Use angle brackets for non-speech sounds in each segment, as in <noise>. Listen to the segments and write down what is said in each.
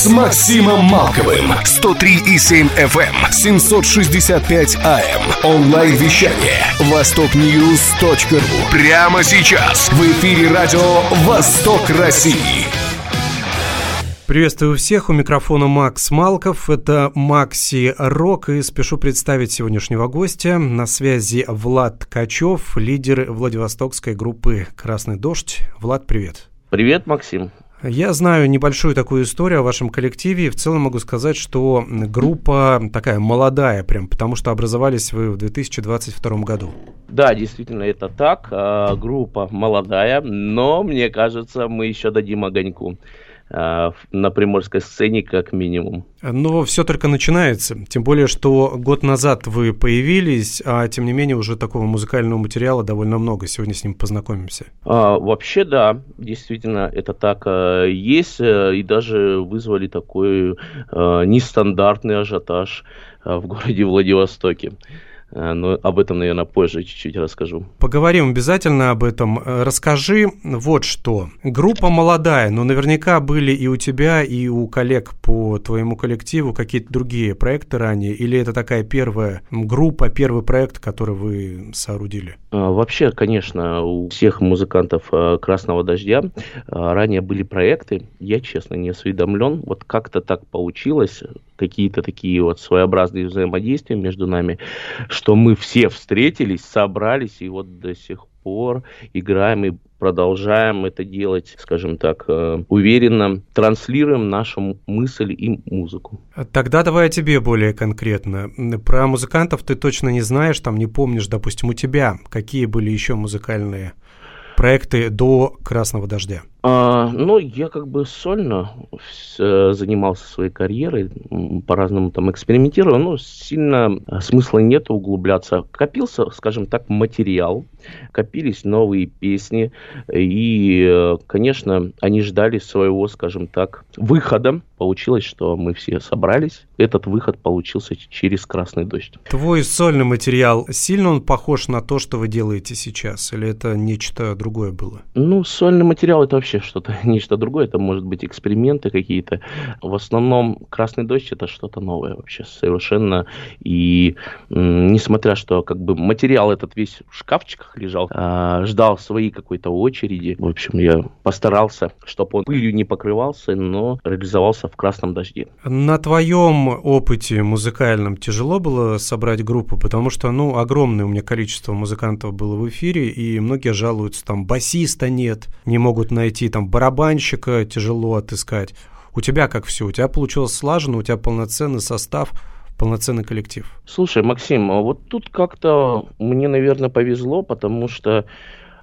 с Максимом Малковым. 103,7 FM, 765 AM. Онлайн-вещание. Востокньюз.ру. Прямо сейчас. В эфире радио «Восток России». Приветствую всех, у микрофона Макс Малков, это Макси Рок, и спешу представить сегодняшнего гостя. На связи Влад Ткачев, лидер Владивостокской группы «Красный дождь». Влад, привет. Привет, Максим. Я знаю небольшую такую историю о вашем коллективе, и в целом могу сказать, что группа такая молодая прям, потому что образовались вы в 2022 году. Да, действительно, это так. А, группа молодая, но мне кажется, мы еще дадим огоньку. Э, на приморской сцене как минимум. Но все только начинается. Тем более, что год назад вы появились, а тем не менее уже такого музыкального материала довольно много. Сегодня с ним познакомимся. А, вообще, да, действительно, это так э, есть. Э, и даже вызвали такой нестандартный ажиотаж в городе Владивостоке. Э, но об этом, наверное, позже чуть-чуть расскажу. Поговорим обязательно об этом. Э, расскажи вот что. Группа молодая, но наверняка были и у тебя, и у коллег по твоему коллективу какие-то другие проекты ранее, или это такая первая группа, первый проект, который вы соорудили? А, вообще, конечно, у всех музыкантов э, «Красного дождя» ранее были проекты. Я, честно, не осведомлен. Вот как-то так получилось, какие-то такие вот своеобразные взаимодействия между нами, что мы все встретились, собрались и вот до сих пор играем и продолжаем это делать, скажем так, э, уверенно, транслируем нашу мысль и музыку. Тогда давай о тебе более конкретно. Про музыкантов ты точно не знаешь, там не помнишь, допустим, у тебя какие были еще музыкальные проекты до «Красного дождя»? А, ну, я как бы сольно э, занимался своей карьерой, по-разному там экспериментировал, но сильно э, смысла нет углубляться. Копился, скажем так, материал, копились новые песни, и, э, конечно, они ждали своего, скажем так, выхода. Получилось, что мы все собрались. Этот выход получился через «Красный дождь». Твой сольный материал, сильно он похож на то, что вы делаете сейчас? Или это нечто другое было? Ну, сольный материал – это вообще что-то, <laughs> нечто другое. Это может быть эксперименты какие-то. В основном «Красный дождь» — это что-то новое вообще совершенно. И несмотря что как бы материал этот весь в шкафчиках лежал, а, ждал своей какой-то очереди. В общем, я постарался, чтобы он пылью не покрывался, но реализовался в «Красном дожде». На твоем опыте музыкальном тяжело было собрать группу? Потому что, ну, огромное у меня количество музыкантов было в эфире, и многие жалуются, там, басиста нет, не могут найти там барабанщика тяжело отыскать. У тебя как все? У тебя получилось слаженно, у тебя полноценный состав, полноценный коллектив. Слушай, Максим, а вот тут как-то мне, наверное, повезло, потому что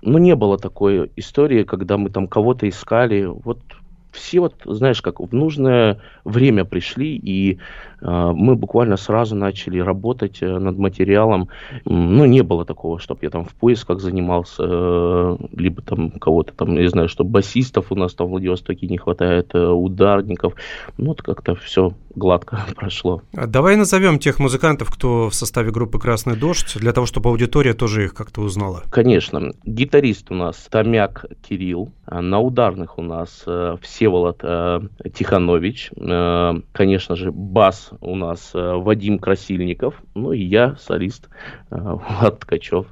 ну, не было такой истории, когда мы там кого-то искали. Вот все вот, знаешь, как в нужное время пришли, и мы буквально сразу начали работать э, над материалом. Ну, не было такого, чтобы я там в поисках занимался, э, либо там кого-то там, я знаю, что басистов у нас там в Владивостоке не хватает, э, ударников. Ну, вот как-то все гладко <laughs> прошло. А давай назовем тех музыкантов, кто в составе группы «Красный дождь», для того, чтобы аудитория тоже их как-то узнала. Конечно. Гитарист у нас Томяк Кирилл, а на ударных у нас Всеволод Тиханович, конечно же, бас у нас э, Вадим Красильников, ну и я, солист э, Влад Ткачев.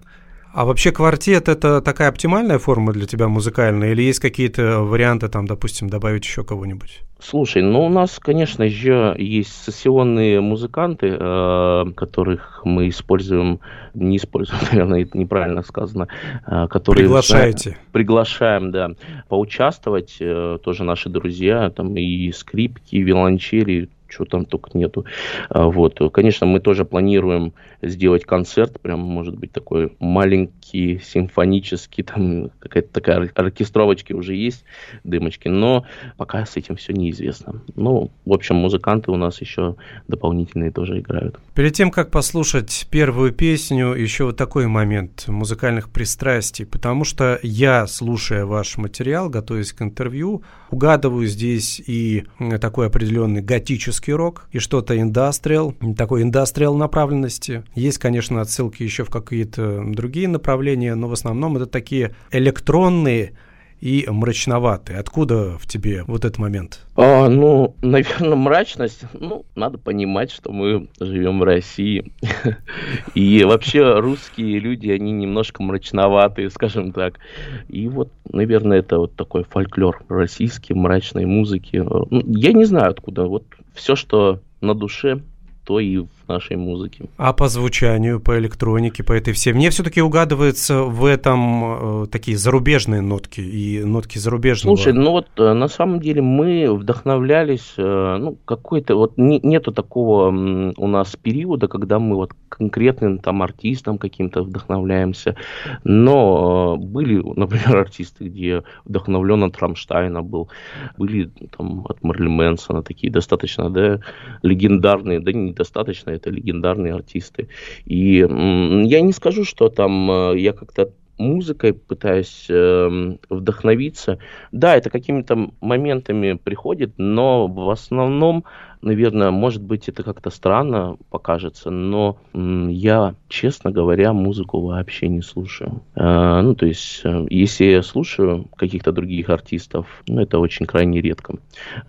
А вообще квартет это такая оптимальная форма для тебя музыкальная, или есть какие-то варианты, там, допустим, добавить еще кого-нибудь? Слушай, ну у нас, конечно, еще есть сессионные музыканты, э, которых мы используем, не используем, <laughs> наверное, это неправильно сказано, э, которые приглашаете, знаем, приглашаем, да, поучаствовать, э, тоже наши друзья, там и скрипки, и виолончели, что там только нету. А, вот, конечно, мы тоже планируем сделать концерт, прям, может быть, такой маленький, симфонический, там какая-то такая оркестровочки уже есть, дымочки, но пока с этим все неизвестно. Ну, в общем, музыканты у нас еще дополнительные тоже играют. Перед тем, как послушать первую песню, еще вот такой момент музыкальных пристрастий, потому что я, слушая ваш материал, готовясь к интервью, угадываю здесь и такой определенный готический рок, и что-то индастриал, такой индастриал направленности. Есть, конечно, отсылки еще в какие-то другие направления, но в основном это такие электронные и мрачноватый. Откуда в тебе вот этот момент? А, ну, наверное, мрачность. Ну, надо понимать, что мы живем в России. <laughs> И вообще русские люди, они немножко мрачноватые, скажем так. И вот, наверное, это вот такой фольклор российский, мрачной музыки. Ну, я не знаю откуда. Вот все, что на душе, то и нашей музыки. А по звучанию, по электронике, по этой всей, мне все-таки угадывается в этом э, такие зарубежные нотки и нотки зарубежного. Слушай, ну вот э, на самом деле мы вдохновлялись, э, ну какой-то вот не, нету такого у нас периода, когда мы вот конкретным там артистом каким-то вдохновляемся, но э, были, <laughs> например, артисты, где вдохновлен от Рамштайна был, были там от Марли Мэнсона такие достаточно, да, легендарные, да недостаточно, это легендарные артисты. И я не скажу, что там э, я как-то музыкой пытаюсь э, вдохновиться. Да, это какими-то моментами приходит, но в основном наверное, может быть, это как-то странно покажется, но я, честно говоря, музыку вообще не слушаю. А, ну, то есть, э, если я слушаю каких-то других артистов, ну, это очень крайне редко.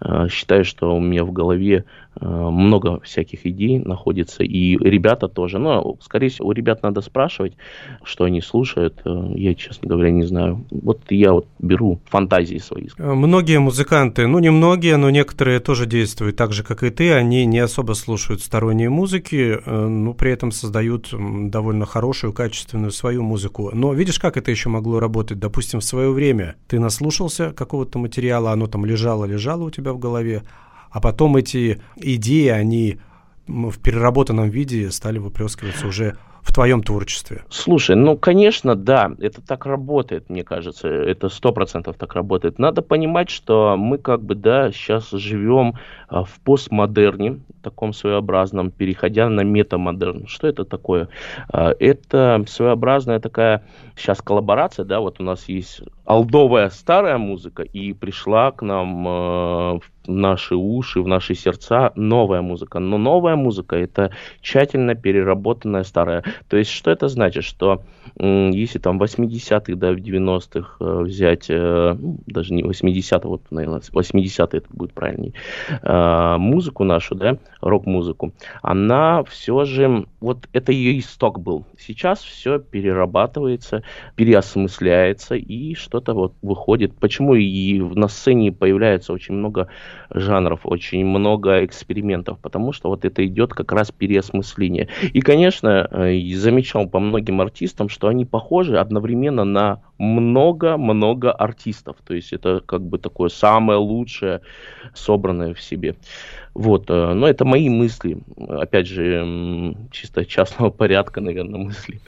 А, считаю, что у меня в голове э, много всяких идей находится, и ребята тоже. Но, скорее всего, у ребят надо спрашивать, что они слушают. Э, я, честно говоря, не знаю. Вот я вот беру фантазии свои. Многие музыканты, ну, не многие, но некоторые тоже действуют так же, как и ты, они не особо слушают сторонние музыки, э, но при этом создают довольно хорошую, качественную свою музыку. Но видишь, как это еще могло работать? Допустим, в свое время ты наслушался какого-то материала, оно там лежало-лежало у тебя в голове, а потом эти идеи, они в переработанном виде стали выплескиваться уже в твоем творчестве? Слушай, ну, конечно, да, это так работает, мне кажется, это сто процентов так работает. Надо понимать, что мы как бы, да, сейчас живем в постмодерне, таком своеобразном, переходя на метамодерн. Что это такое? А, это своеобразная такая сейчас коллаборация, да, вот у нас есть алдовая старая музыка, и пришла к нам э, в наши уши, в наши сердца новая музыка. Но новая музыка это тщательно переработанная старая. То есть, что это значит? Что если там 80-х, да, в 90-х э, взять, э, ну, даже не 80-х, вот, наверное, 80-е это будет правильнее, э, музыку нашу, да, рок-музыку, она все же, вот это ее исток был. Сейчас все перерабатывается, переосмысляется и что-то вот выходит. Почему и на сцене появляется очень много жанров, очень много экспериментов, потому что вот это идет как раз переосмысление. И, конечно, э, замечал по многим артистам, что они похожи одновременно на много-много артистов. То есть это как бы такое самое лучшее, собранное в себе. Вот, э, но это мои мысли, опять же, чисто частного <laughs> порядка, наверное, мысли.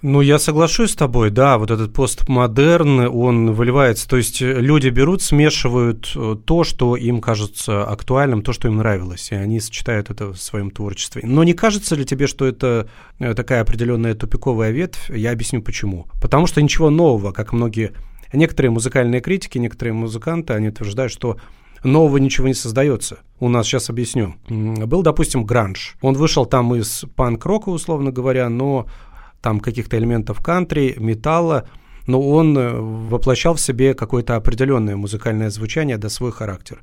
Ну, я соглашусь с тобой, да, вот этот постмодерн, он выливается, то есть люди берут, смешивают э, то, что им кажется актуальным, то, что им нравилось, и они сочетают это в своем творчестве. Но не кажется ли тебе, что это э, такая определенная тупиковая ветвь? Я объясню почему. Потому что ничего нового, как многие, некоторые музыкальные критики, некоторые музыканты, они утверждают, что нового ничего не создается. У нас сейчас объясню. Был, допустим, гранж. Он вышел там из панк-рока, условно говоря, но там каких-то элементов кантри, металла, но он э, воплощал в себе какое-то определенное музыкальное звучание, да свой характер.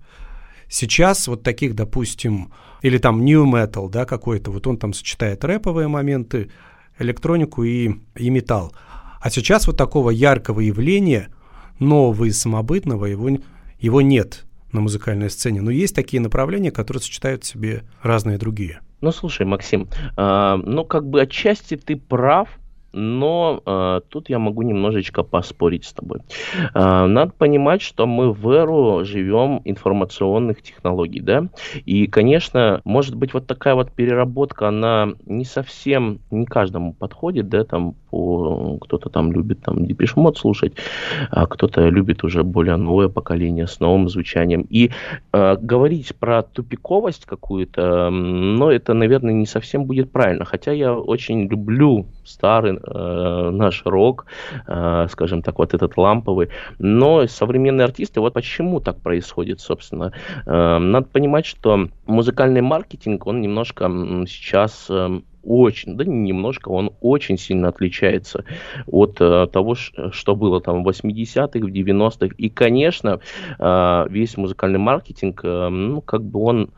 Сейчас вот таких, допустим, или там new metal, да, какой-то, вот он там сочетает рэповые моменты, электронику и, и металл. А сейчас вот такого яркого явления, нового и самобытного, его, его нет на музыкальной сцене. Но есть такие направления, которые сочетают в себе разные другие. Ну, слушай, Максим, э, ну, как бы отчасти ты прав, но э, тут я могу немножечко поспорить с тобой. Э, надо понимать, что мы в эру живем информационных технологий, да, и, конечно, может быть, вот такая вот переработка, она не совсем, не каждому подходит, да, там, по, кто-то там любит там депешмот слушать, а кто-то любит уже более новое поколение с новым звучанием. И э, говорить про тупиковость какую-то, но это, наверное, не совсем будет правильно, хотя я очень люблю старый э, наш рок, э, скажем так, вот этот ламповый. Но современные артисты, вот почему так происходит, собственно. Э, надо понимать, что музыкальный маркетинг, он немножко сейчас э, очень, да немножко, он очень сильно отличается от э, того, что было там в 80-х, в 90-х. И, конечно, э, весь музыкальный маркетинг, э, ну, как бы он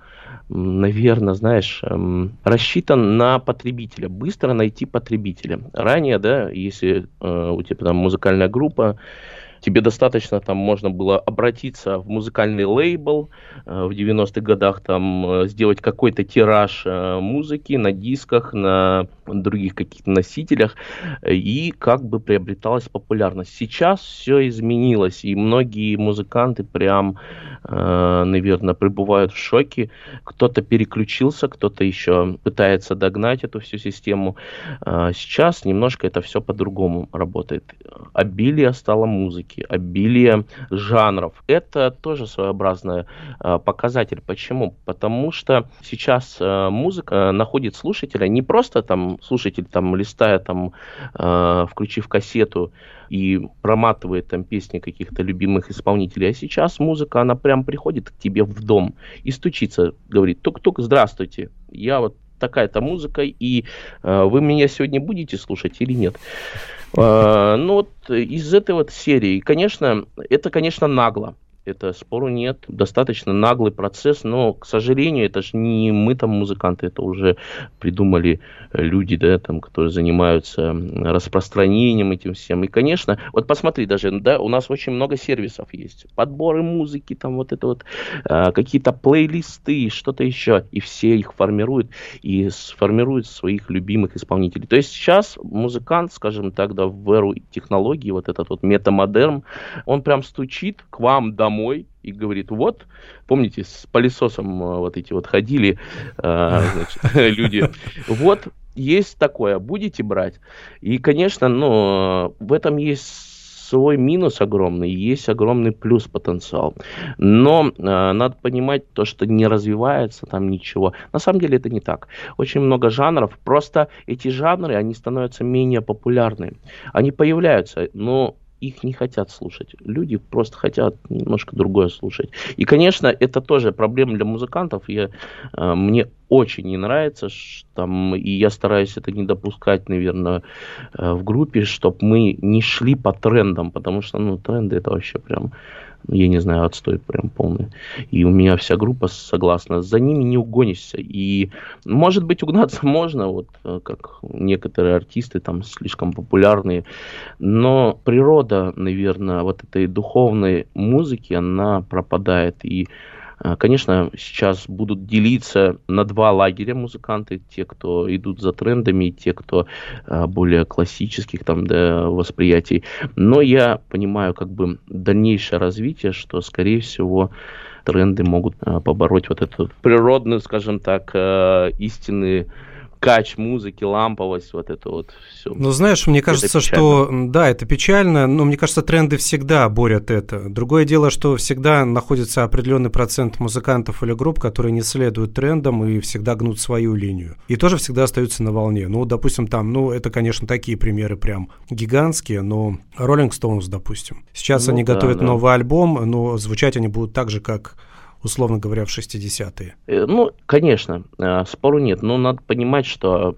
наверное, знаешь, эм, рассчитан на потребителя, быстро найти потребителя. Ранее, да, если э, у тебя там музыкальная группа, тебе достаточно там можно было обратиться в музыкальный лейбл э, в 90-х годах, там э, сделать какой-то тираж музыки на дисках, на других каких-то носителях, и как бы приобреталась популярность. Сейчас все изменилось, и многие музыканты прям, наверное, пребывают в шоке. Кто-то переключился, кто-то еще пытается догнать эту всю систему. Сейчас немножко это все по-другому работает. Обилие стало музыки обилие жанров. Это тоже своеобразный э, показатель. Почему? Потому что сейчас э, музыка находит слушателя не просто там слушатель там листая там, э, включив кассету и проматывает там песни каких-то любимых исполнителей, а сейчас музыка, она прям приходит к тебе в дом и стучится, говорит, тук-тук, здравствуйте, я вот такая-то музыка, и э, вы меня сегодня будете слушать или нет? Э, ну вот из этой вот серии, конечно, это, конечно, нагло это спору нет, достаточно наглый процесс, но, к сожалению, это же не мы там музыканты, это уже придумали люди, да, там, которые занимаются распространением этим всем. И, конечно, вот посмотри, даже, да, у нас очень много сервисов есть, подборы музыки, там вот это вот, э, какие-то плейлисты, что-то еще, и все их формируют, и сформируют своих любимых исполнителей. То есть сейчас музыкант, скажем так, да, в эру технологий, вот этот вот метамодерн, он прям стучит к вам домой, домой и говорит, вот, помните, с пылесосом э, вот эти вот ходили э, <laughs> люди, вот, есть такое, будете брать. И, конечно, ну, в этом есть свой минус огромный, есть огромный плюс потенциал. Но э, надо понимать то, что не развивается там ничего. На самом деле это не так. Очень много жанров, просто эти жанры, они становятся менее популярны. Они появляются, но их не хотят слушать. Люди просто хотят немножко другое слушать. И, конечно, это тоже проблема для музыкантов. Я, э, мне очень не нравится, что, там, и я стараюсь это не допускать, наверное, э, в группе, чтобы мы не шли по трендам, потому что ну, тренды это вообще прям я не знаю, отстой прям полный. И у меня вся группа согласна. За ними не угонишься. И, может быть, угнаться <laughs> можно, вот э, как некоторые артисты там слишком популярные. Но природа, наверное, вот этой духовной музыки, она пропадает. И конечно, сейчас будут делиться на два лагеря музыканты, те, кто идут за трендами, и те, кто а, более классических там да, восприятий. Но я понимаю как бы дальнейшее развитие, что, скорее всего, тренды могут а, побороть вот этот природный, скажем так, истинный кач музыки, ламповость, вот это вот все. Ну, знаешь, мне кажется, что да, это печально, но мне кажется, тренды всегда борят это. Другое дело, что всегда находится определенный процент музыкантов или групп, которые не следуют трендам и всегда гнут свою линию. И тоже всегда остаются на волне. Ну, допустим, там, ну, это, конечно, такие примеры прям гигантские, но Rolling Stones, допустим. Сейчас ну, они да, готовят да. новый альбом, но звучать они будут так же, как условно говоря, в 60-е? Э, ну, конечно, э, спору нет, но надо понимать, что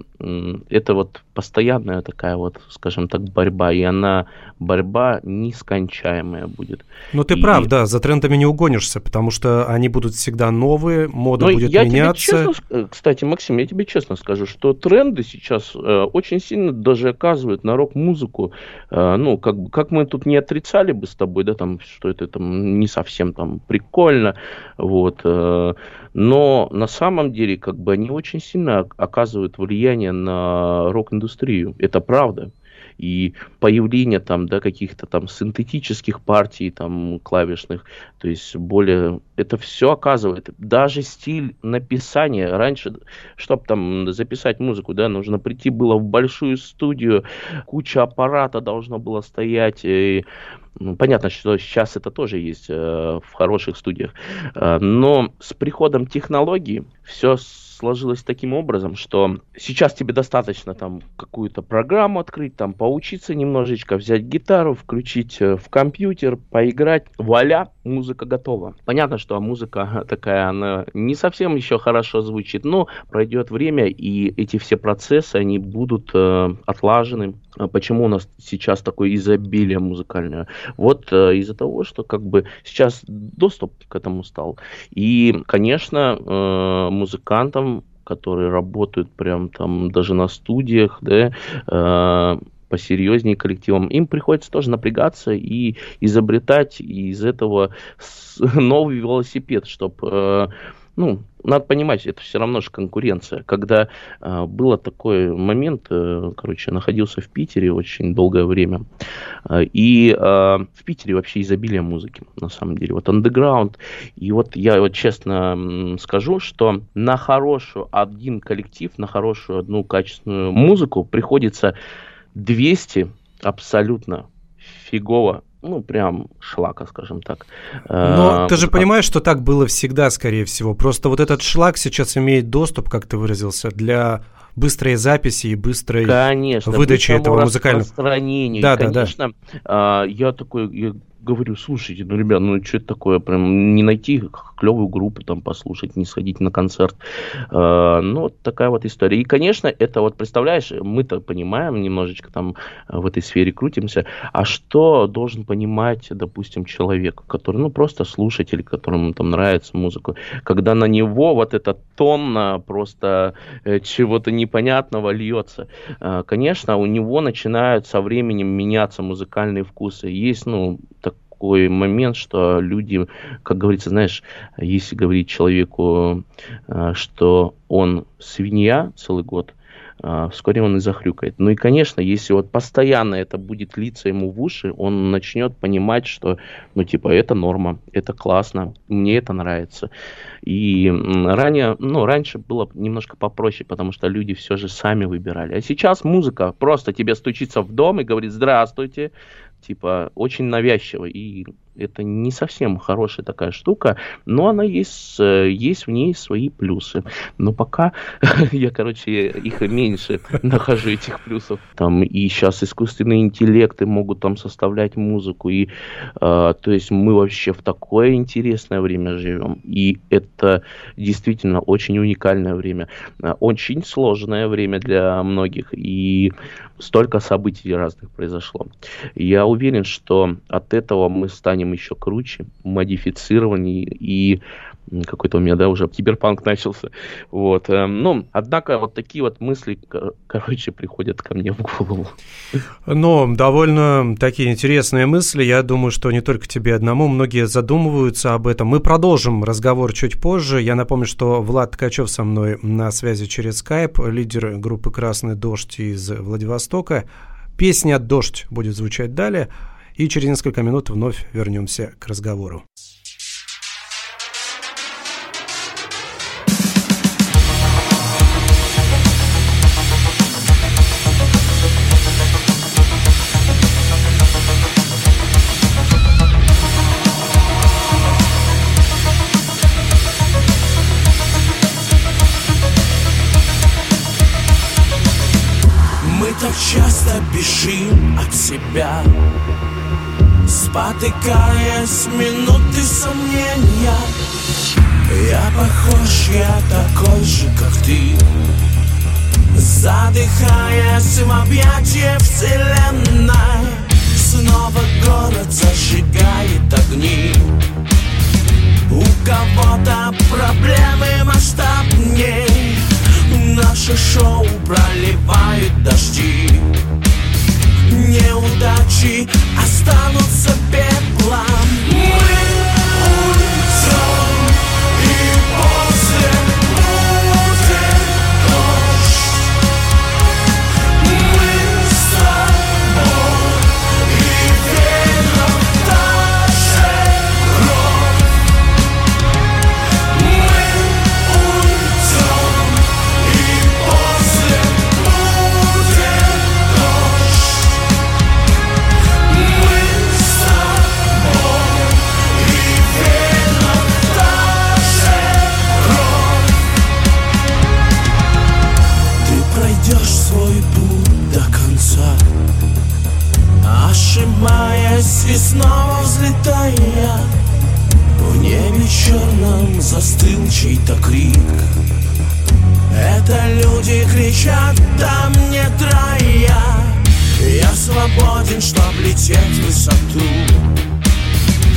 это вот постоянная такая вот, скажем так, борьба, и она борьба нескончаемая будет. Ну, ты и... прав, да, за трендами не угонишься, потому что они будут всегда новые, мода Но будет я меняться. Тебе честно, э, кстати, Максим, я тебе честно скажу, что тренды сейчас э, очень сильно даже оказывают на рок-музыку. Э, ну, как, как мы тут не отрицали бы с тобой, да, там, что это там не совсем там прикольно, вот. Э, но на самом деле, как бы они очень сильно оказывают влияние на рок-индустрию. Это правда. и появление там, да, каких-то там синтетических партий там клавишных, то есть более, это все оказывает, даже стиль написания, раньше, чтобы там записать музыку, да, нужно прийти было в большую студию, куча аппарата должно было стоять, и ну, понятно, что сейчас это тоже есть э, в хороших студиях. Э, но с приходом технологий все сложилось таким образом, что сейчас тебе достаточно там какую-то программу открыть, там поучиться немножечко, взять гитару, включить э, в компьютер, поиграть, вуаля, музыка готова. Понятно, что музыка <laughs> такая, она не совсем еще хорошо звучит, но пройдет время, и эти все процессы, они будут э, отлажены. А почему у нас сейчас такое изобилие музыкальное? Вот э, из-за того, что как бы сейчас доступ к этому стал. И, конечно, э, музыкантам которые работают прям там даже на студиях, да, э, посерьезнее коллективам, им приходится тоже напрягаться и изобретать из этого <laughs> новый велосипед, чтобы ну, надо понимать, это все равно же конкуренция. Когда э, было такой момент, э, короче, находился в Питере очень долгое время, э, и э, в Питере вообще изобилие музыки, на самом деле. Вот андеграунд. И вот я вот честно скажу, что на хорошую один коллектив, на хорошую одну качественную музыку приходится 200 абсолютно фигово ну, прям шлака, скажем так. Но а, ты же как... понимаешь, что так было всегда, скорее всего. Просто вот этот шлак сейчас имеет доступ, как ты выразился, для быстрой записи и быстрой Конечно, выдачи этого музыкального. Да, Конечно, да, да. Я такой, я говорю, слушайте, ну, ребят, ну, что это такое, прям не найти клевую группу там послушать, не сходить на концерт. Э, ну, вот такая вот история. И, конечно, это вот, представляешь, мы-то понимаем, немножечко там в этой сфере крутимся, а что должен понимать, допустим, человек, который, ну, просто слушатель, которому там нравится музыка, когда на него вот эта тонна просто э, чего-то непонятного льется. Э, конечно, у него начинают со временем меняться музыкальные вкусы. Есть, ну, такой момент, что люди, как говорится, знаешь, если говорить человеку, э, что он свинья целый год, а, вскоре он и захрюкает. Ну и, конечно, если вот постоянно это будет литься ему в уши, он начнет понимать, что, ну, типа, это норма, это классно, мне это нравится. И ранее, ну, раньше было немножко попроще, потому что люди все же сами выбирали. А сейчас музыка просто тебе стучится в дом и говорит, здравствуйте, типа, очень навязчиво. И это не совсем хорошая такая штука, но она есть, э, есть в ней свои плюсы. Но пока <laughs> я, короче, их меньше <laughs> нахожу, этих плюсов. Там и сейчас искусственные интеллекты могут там составлять музыку. И, э, то есть мы вообще в такое интересное время живем. И это действительно очень уникальное время. Э, очень сложное время для многих. И столько событий разных произошло. Я уверен, что от этого мы станем еще круче, модифицированнее и какой-то у меня, да, уже киберпанк начался. Вот. Эм, ну, однако вот такие вот мысли, короче, приходят ко мне в голову. Ну, довольно такие интересные мысли. Я думаю, что не только тебе одному, многие задумываются об этом. Мы продолжим разговор чуть позже. Я напомню, что Влад Ткачев со мной на связи через Skype, лидер группы «Красный дождь» из Владивостока. Песня «Дождь» будет звучать далее. И через несколько минут вновь вернемся к разговору. Мы так часто бежим от себя Спотыкаясь минуты сомнения. Я похож, я такой же, как ты. Задыхаясь в объятия вселенной. Снова город зажигает огни. У кого-то проблемы масштабней. Наше шоу проливает дожди Неудачи останутся пеплом. Мы снова взлетаю В небе черном застыл чей-то крик. Это люди кричат, там нет рая Я свободен, чтоб лететь в высоту.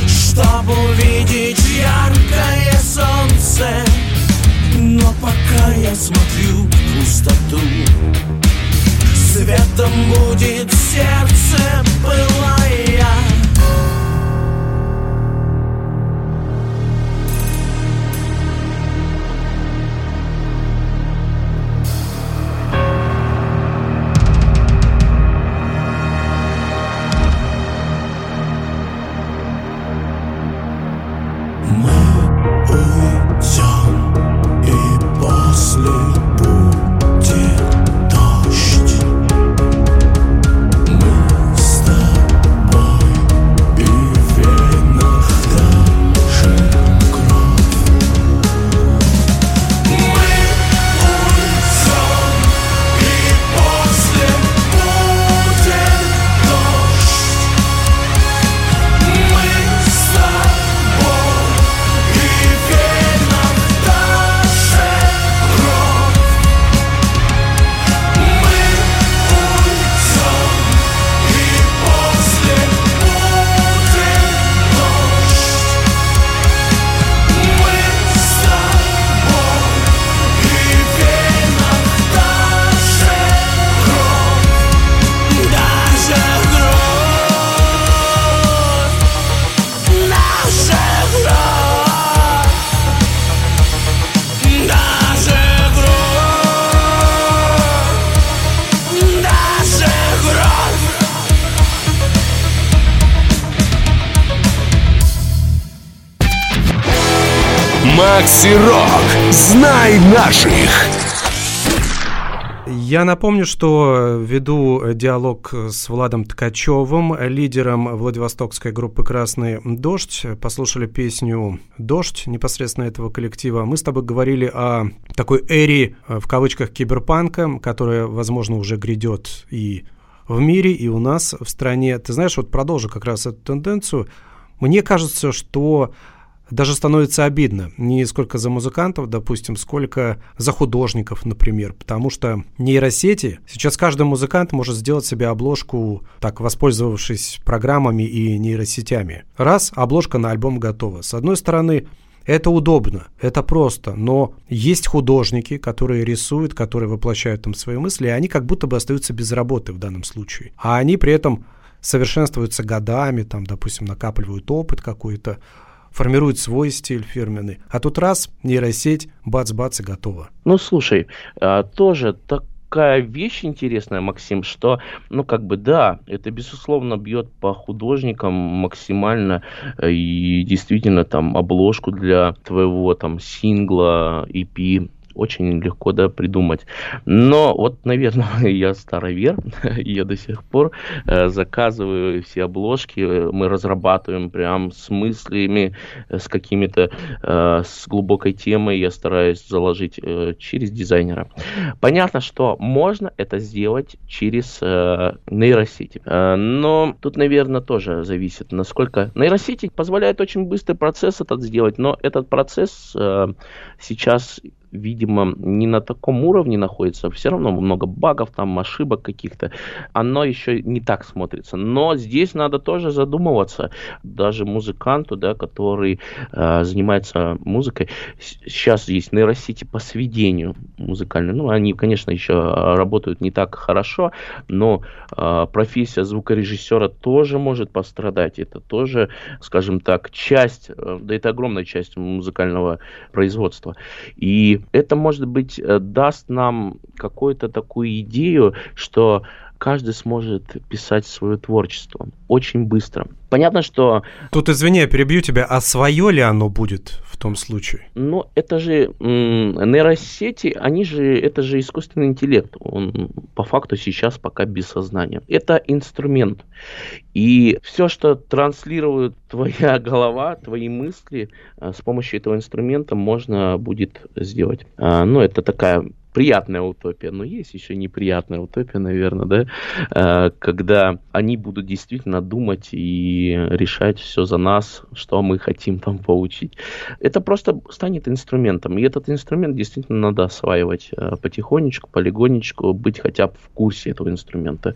Чтоб увидеть яркое солнце. Но пока я смотрю в пустоту. Светом будет сердце пылая. you Макси Рок. Знай наших. Я напомню, что веду диалог с Владом Ткачевым, лидером Владивостокской группы «Красный дождь». Послушали песню «Дождь» непосредственно этого коллектива. Мы с тобой говорили о такой эре, в кавычках, киберпанка, которая, возможно, уже грядет и в мире, и у нас в стране. Ты знаешь, вот продолжу как раз эту тенденцию. Мне кажется, что даже становится обидно. Не сколько за музыкантов, допустим, сколько за художников, например. Потому что нейросети, сейчас каждый музыкант может сделать себе обложку, так воспользовавшись программами и нейросетями. Раз, обложка на альбом готова. С одной стороны, это удобно, это просто, но есть художники, которые рисуют, которые воплощают там свои мысли, и они как будто бы остаются без работы в данном случае. А они при этом совершенствуются годами, там, допустим, накапливают опыт какой-то, формирует свой стиль фирменный. А тут раз, нейросеть, бац-бац и готово. Ну, слушай, а, тоже так такая вещь интересная, Максим, что, ну, как бы, да, это, безусловно, бьет по художникам максимально, э, и действительно, там, обложку для твоего, там, сингла, EP, очень легко да, придумать. Но вот, наверное, <laughs> я старовер, <laughs> я до сих пор э, заказываю все обложки, э, мы разрабатываем прям с мыслями, э, с какими-то, э, с глубокой темой, я стараюсь заложить э, через дизайнера. Понятно, что можно это сделать через э, нейросети, э, но тут, наверное, тоже зависит, насколько... Нейросети позволяют очень быстрый процесс этот сделать, но этот процесс э, сейчас видимо, не на таком уровне находится, все равно много багов, там ошибок каких-то, оно еще не так смотрится. Но здесь надо тоже задумываться, даже музыканту, да, который э, занимается музыкой, сейчас есть нейросети по сведению музыкальной, ну, они, конечно, еще работают не так хорошо, но э, профессия звукорежиссера тоже может пострадать, это тоже, скажем так, часть, э, да это огромная часть музыкального производства. И это, может быть, э, даст нам какую-то такую идею, что каждый сможет писать свое творчество очень быстро. Понятно, что... Тут, извини, я перебью тебя, а свое ли оно будет в том случае? Ну, это же нейросети, они же, это же искусственный интеллект. Он по факту сейчас пока без сознания. Это инструмент. И все, что транслирует <laughs> твоя голова, твои мысли, э, с помощью этого инструмента можно будет сделать. А, ну, это такая приятная утопия, но есть еще неприятная утопия, наверное, да, э, когда они будут действительно думать и решать все за нас, что мы хотим там получить. Это просто станет инструментом. И этот инструмент действительно надо осваивать э, потихонечку, полигонечку, быть хотя бы в курсе этого инструмента.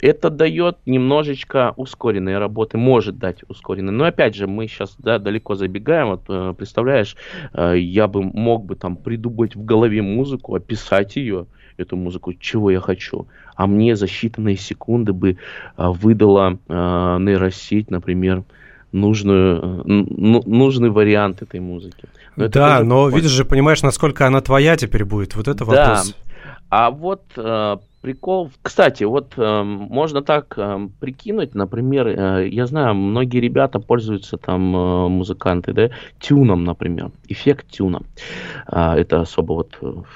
Это дает немножечко ускоренной работы, может дать ускоренной. Но опять же, мы сейчас да, далеко забегаем. Вот, э, представляешь, э, я бы мог бы там придумать в голове музыку, описать ее, эту музыку, чего я хочу. А мне за считанные секунды бы а, выдала а, нейросеть, например, нужную, ну, нужный вариант этой музыки. Но да, но point. видишь же, понимаешь, насколько она твоя теперь будет. Вот это да. вопрос. А вот э, прикол, кстати, вот э, можно так э, прикинуть, например, э, я знаю, многие ребята пользуются там э, музыканты, да, тюном, например, эффект тюна. Э, это особо вот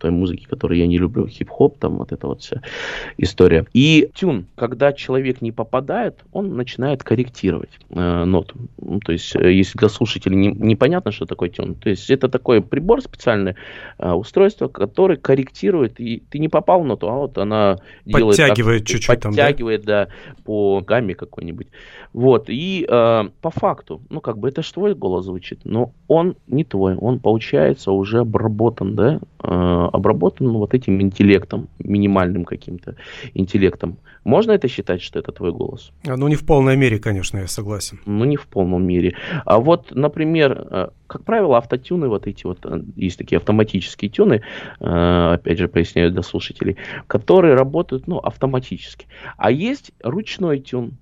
той музыки, которую я не люблю, хип-хоп, там вот эта вот вся история. И тюн, когда человек не попадает, он начинает корректировать э, ноту. Ну, то есть, э, если для слушателей не, непонятно, что такое тюн, то есть это такой прибор специальное, э, устройство, которое корректирует, и ты не попал в ноту, а вот она делает... Подтягивает чуть-чуть там, Подтягивает, да? да, по гамме какой-нибудь. Вот, и э, по факту, ну, как бы это же твой голос звучит, но он не твой, он, получается, уже обработан, да, э, обработан вот этим интеллектом, минимальным каким-то интеллектом. Можно это считать, что это твой голос? А, ну, не в полной мере, конечно, я согласен. Ну, не в полном мере. А вот, например, э, как правило, автотюны, вот эти вот, э, есть такие автоматические тюны, э, опять же, поясняю для слушателей, которые работают, ну, автоматически. А есть ручной тюн,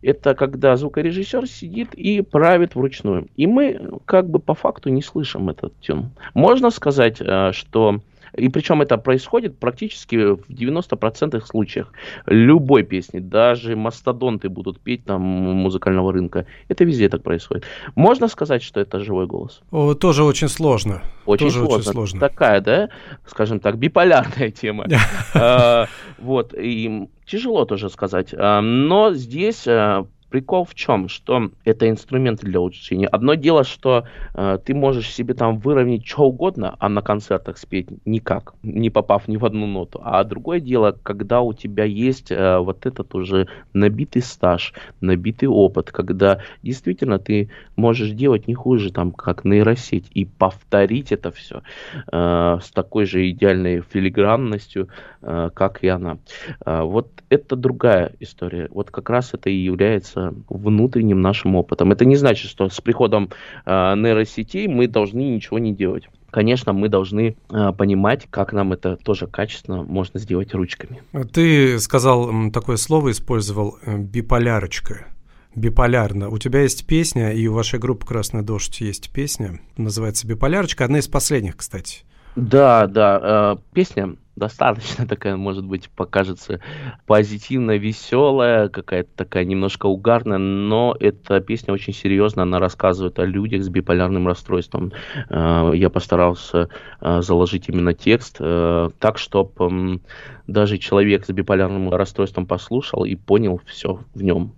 это когда звукорежиссер сидит и правит вручную. И мы как бы по факту не слышим этот тюн. Можно сказать, что и причем это происходит практически в 90% случаях. Любой песни, даже мастодонты будут петь там музыкального рынка. Это везде так происходит. Можно сказать, что это живой голос? О, тоже очень сложно. Очень тоже сложно. Очень сложно. Такая, да, скажем так, биполярная тема. <laughs> А, вот, и тяжело тоже сказать. А, но здесь а, Прикол в чем? Что это инструменты для учения. Одно дело, что э, ты можешь себе там выровнять что угодно, а на концертах спеть никак, не попав ни в одну ноту. А другое дело, когда у тебя есть э, вот этот уже набитый стаж, набитый опыт, когда действительно ты можешь делать не хуже, там, как нейросеть, и повторить это все э, с такой же идеальной филигранностью, э, как и она. Э, вот это другая история. Вот как раз это и является внутренним нашим опытом. Это не значит, что с приходом э, нейросетей мы должны ничего не делать. Конечно, мы должны э, понимать, как нам это тоже качественно можно сделать ручками. Ты сказал такое слово, использовал э, биполярочка биполярно. У тебя есть песня, и у вашей группы «Красный дождь» есть песня, называется «Биполярочка», одна из последних, кстати. Да, да, э, песня достаточно <laughs> такая, может быть, покажется позитивно веселая, какая-то такая немножко угарная, но эта песня очень серьезно, она рассказывает о людях с биполярным расстройством. Э, я постарался э, заложить именно текст э, так, чтобы даже человек с биполярным расстройством послушал и понял все в нем,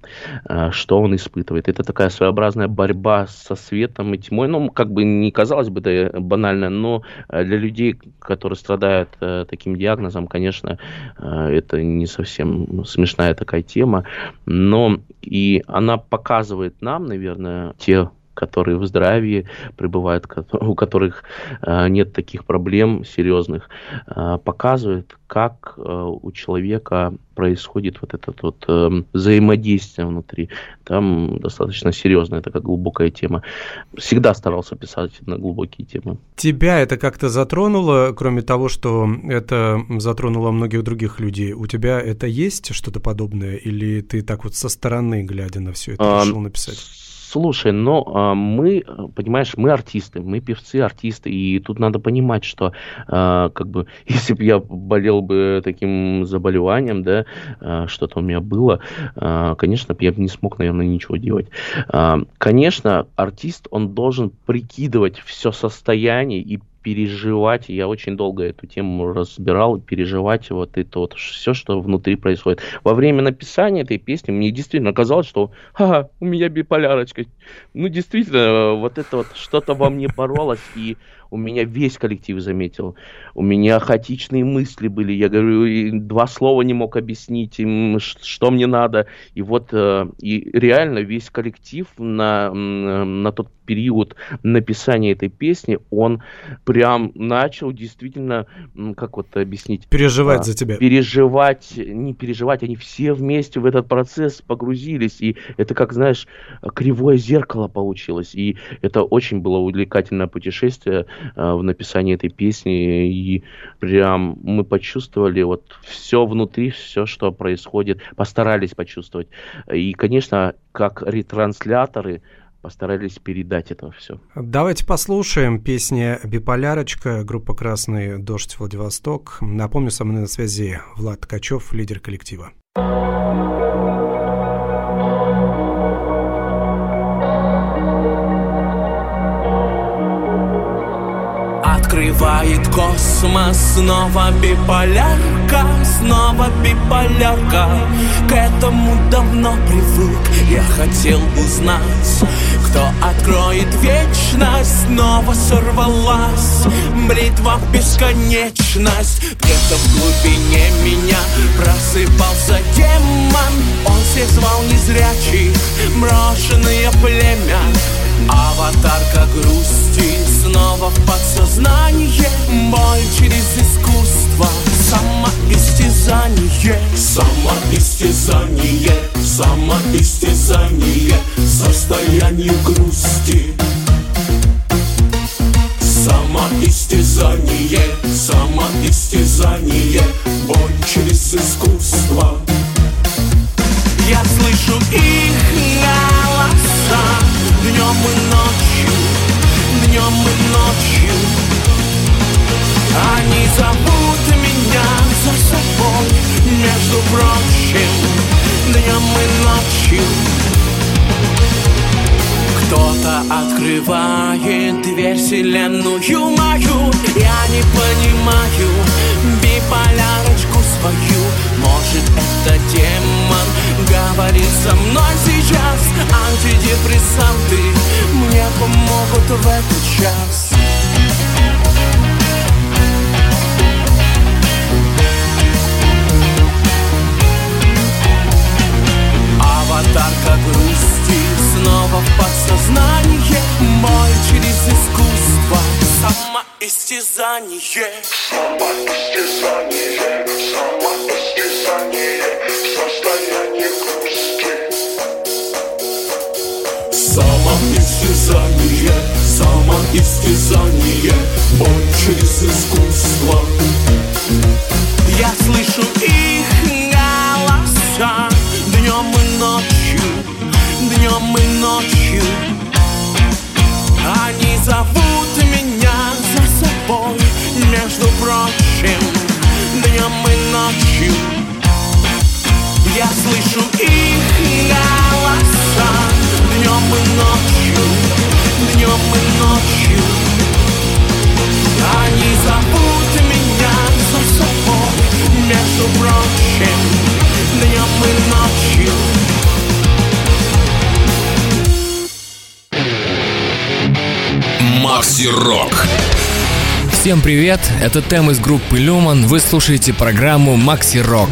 что он испытывает. Это такая своеобразная борьба со светом и тьмой. Ну, как бы не казалось бы это банально, но для людей, которые страдают таким таким диагнозом, конечно, э, это не совсем смешная такая тема, но и она показывает нам, наверное, те которые в здравии пребывают, <laughs> у которых э, нет таких проблем серьезных, э, показывает, как э, у человека происходит вот это вот взаимодействие внутри. Там достаточно серьезная такая глубокая тема. Всегда старался писать на глубокие темы. Тебя это как-то затронуло, кроме того, что это затронуло многих других людей? У тебя это есть что-то подобное, или ты так вот со стороны, глядя на все это, решил написать? Слушай, но а, мы, понимаешь, мы артисты, мы певцы, артисты, и тут надо понимать, что а, как бы, <laughs> если бы я болел бы таким заболеванием, да, а, что-то у меня было, конечно, я бы не смог, наверное, ничего делать. Конечно, артист, он должен прикидывать все состояние и переживать, я очень долго эту тему разбирал, переживать вот это вот все, что внутри происходит. Во время написания этой песни мне действительно казалось, что ха, у меня биполярочка. Ну, действительно, вот это вот что-то во мне боролось, и у меня весь коллектив заметил. У меня хаотичные мысли были. Я говорю, два слова не мог объяснить им, что мне надо. И вот э, и реально весь коллектив на, на тот период написания этой песни, он прям начал действительно, как вот объяснить? Переживать а, за тебя. Переживать, не переживать, они все вместе в этот процесс погрузились, и это, как знаешь, кривое зеркало получилось, и это очень было увлекательное путешествие в написании этой песни, и прям мы почувствовали вот все внутри, все, что происходит, постарались почувствовать. И, конечно, как ретрансляторы, постарались передать это все. Давайте послушаем песни «Биполярочка», группа «Красный дождь Владивосток». Напомню, со мной на связи Влад Ткачев, лидер коллектива. Открывает космос снова биполярка, снова биполярка. К этому давно привык, я хотел узнать Кто откроет вечность, снова сорвалась Бритва в бесконечность. Где-то в глубине меня просыпался демон. Он всех звал незрячих, брошенное племя. Аватарка грусти Самоистязание. Самоистязание Самоистязание Состояние грусти. Самоистязание Самоистязание Боль через искусство. Я слышу их голоса Днем и ночью, днем и ночью. Они зовут меня за собой Между прочим, днем и ночью кто-то открывает дверь вселенную мою. Я не понимаю биполярочку свою. Может это демон говорит со мной сейчас? Антидепрессанты мне помогут в этот час Аватарка грусти снова в подсознание. Боль через искусство Самоистязание. Самоистязание Самоистязание Состояние грусти Самоистязание Самоистязание Боль через искусство. Я слышу их голоса Днем и ночью. Они зовут меня за собой Между прочим Днем и ночью. Я слышу их голоса Днем и ночью Днем и ночью. Они зовут меня за собой Между прочим днем и ночью Макси Рок. Всем привет, это Тем из группы Люман, вы слушаете программу Макси Рок.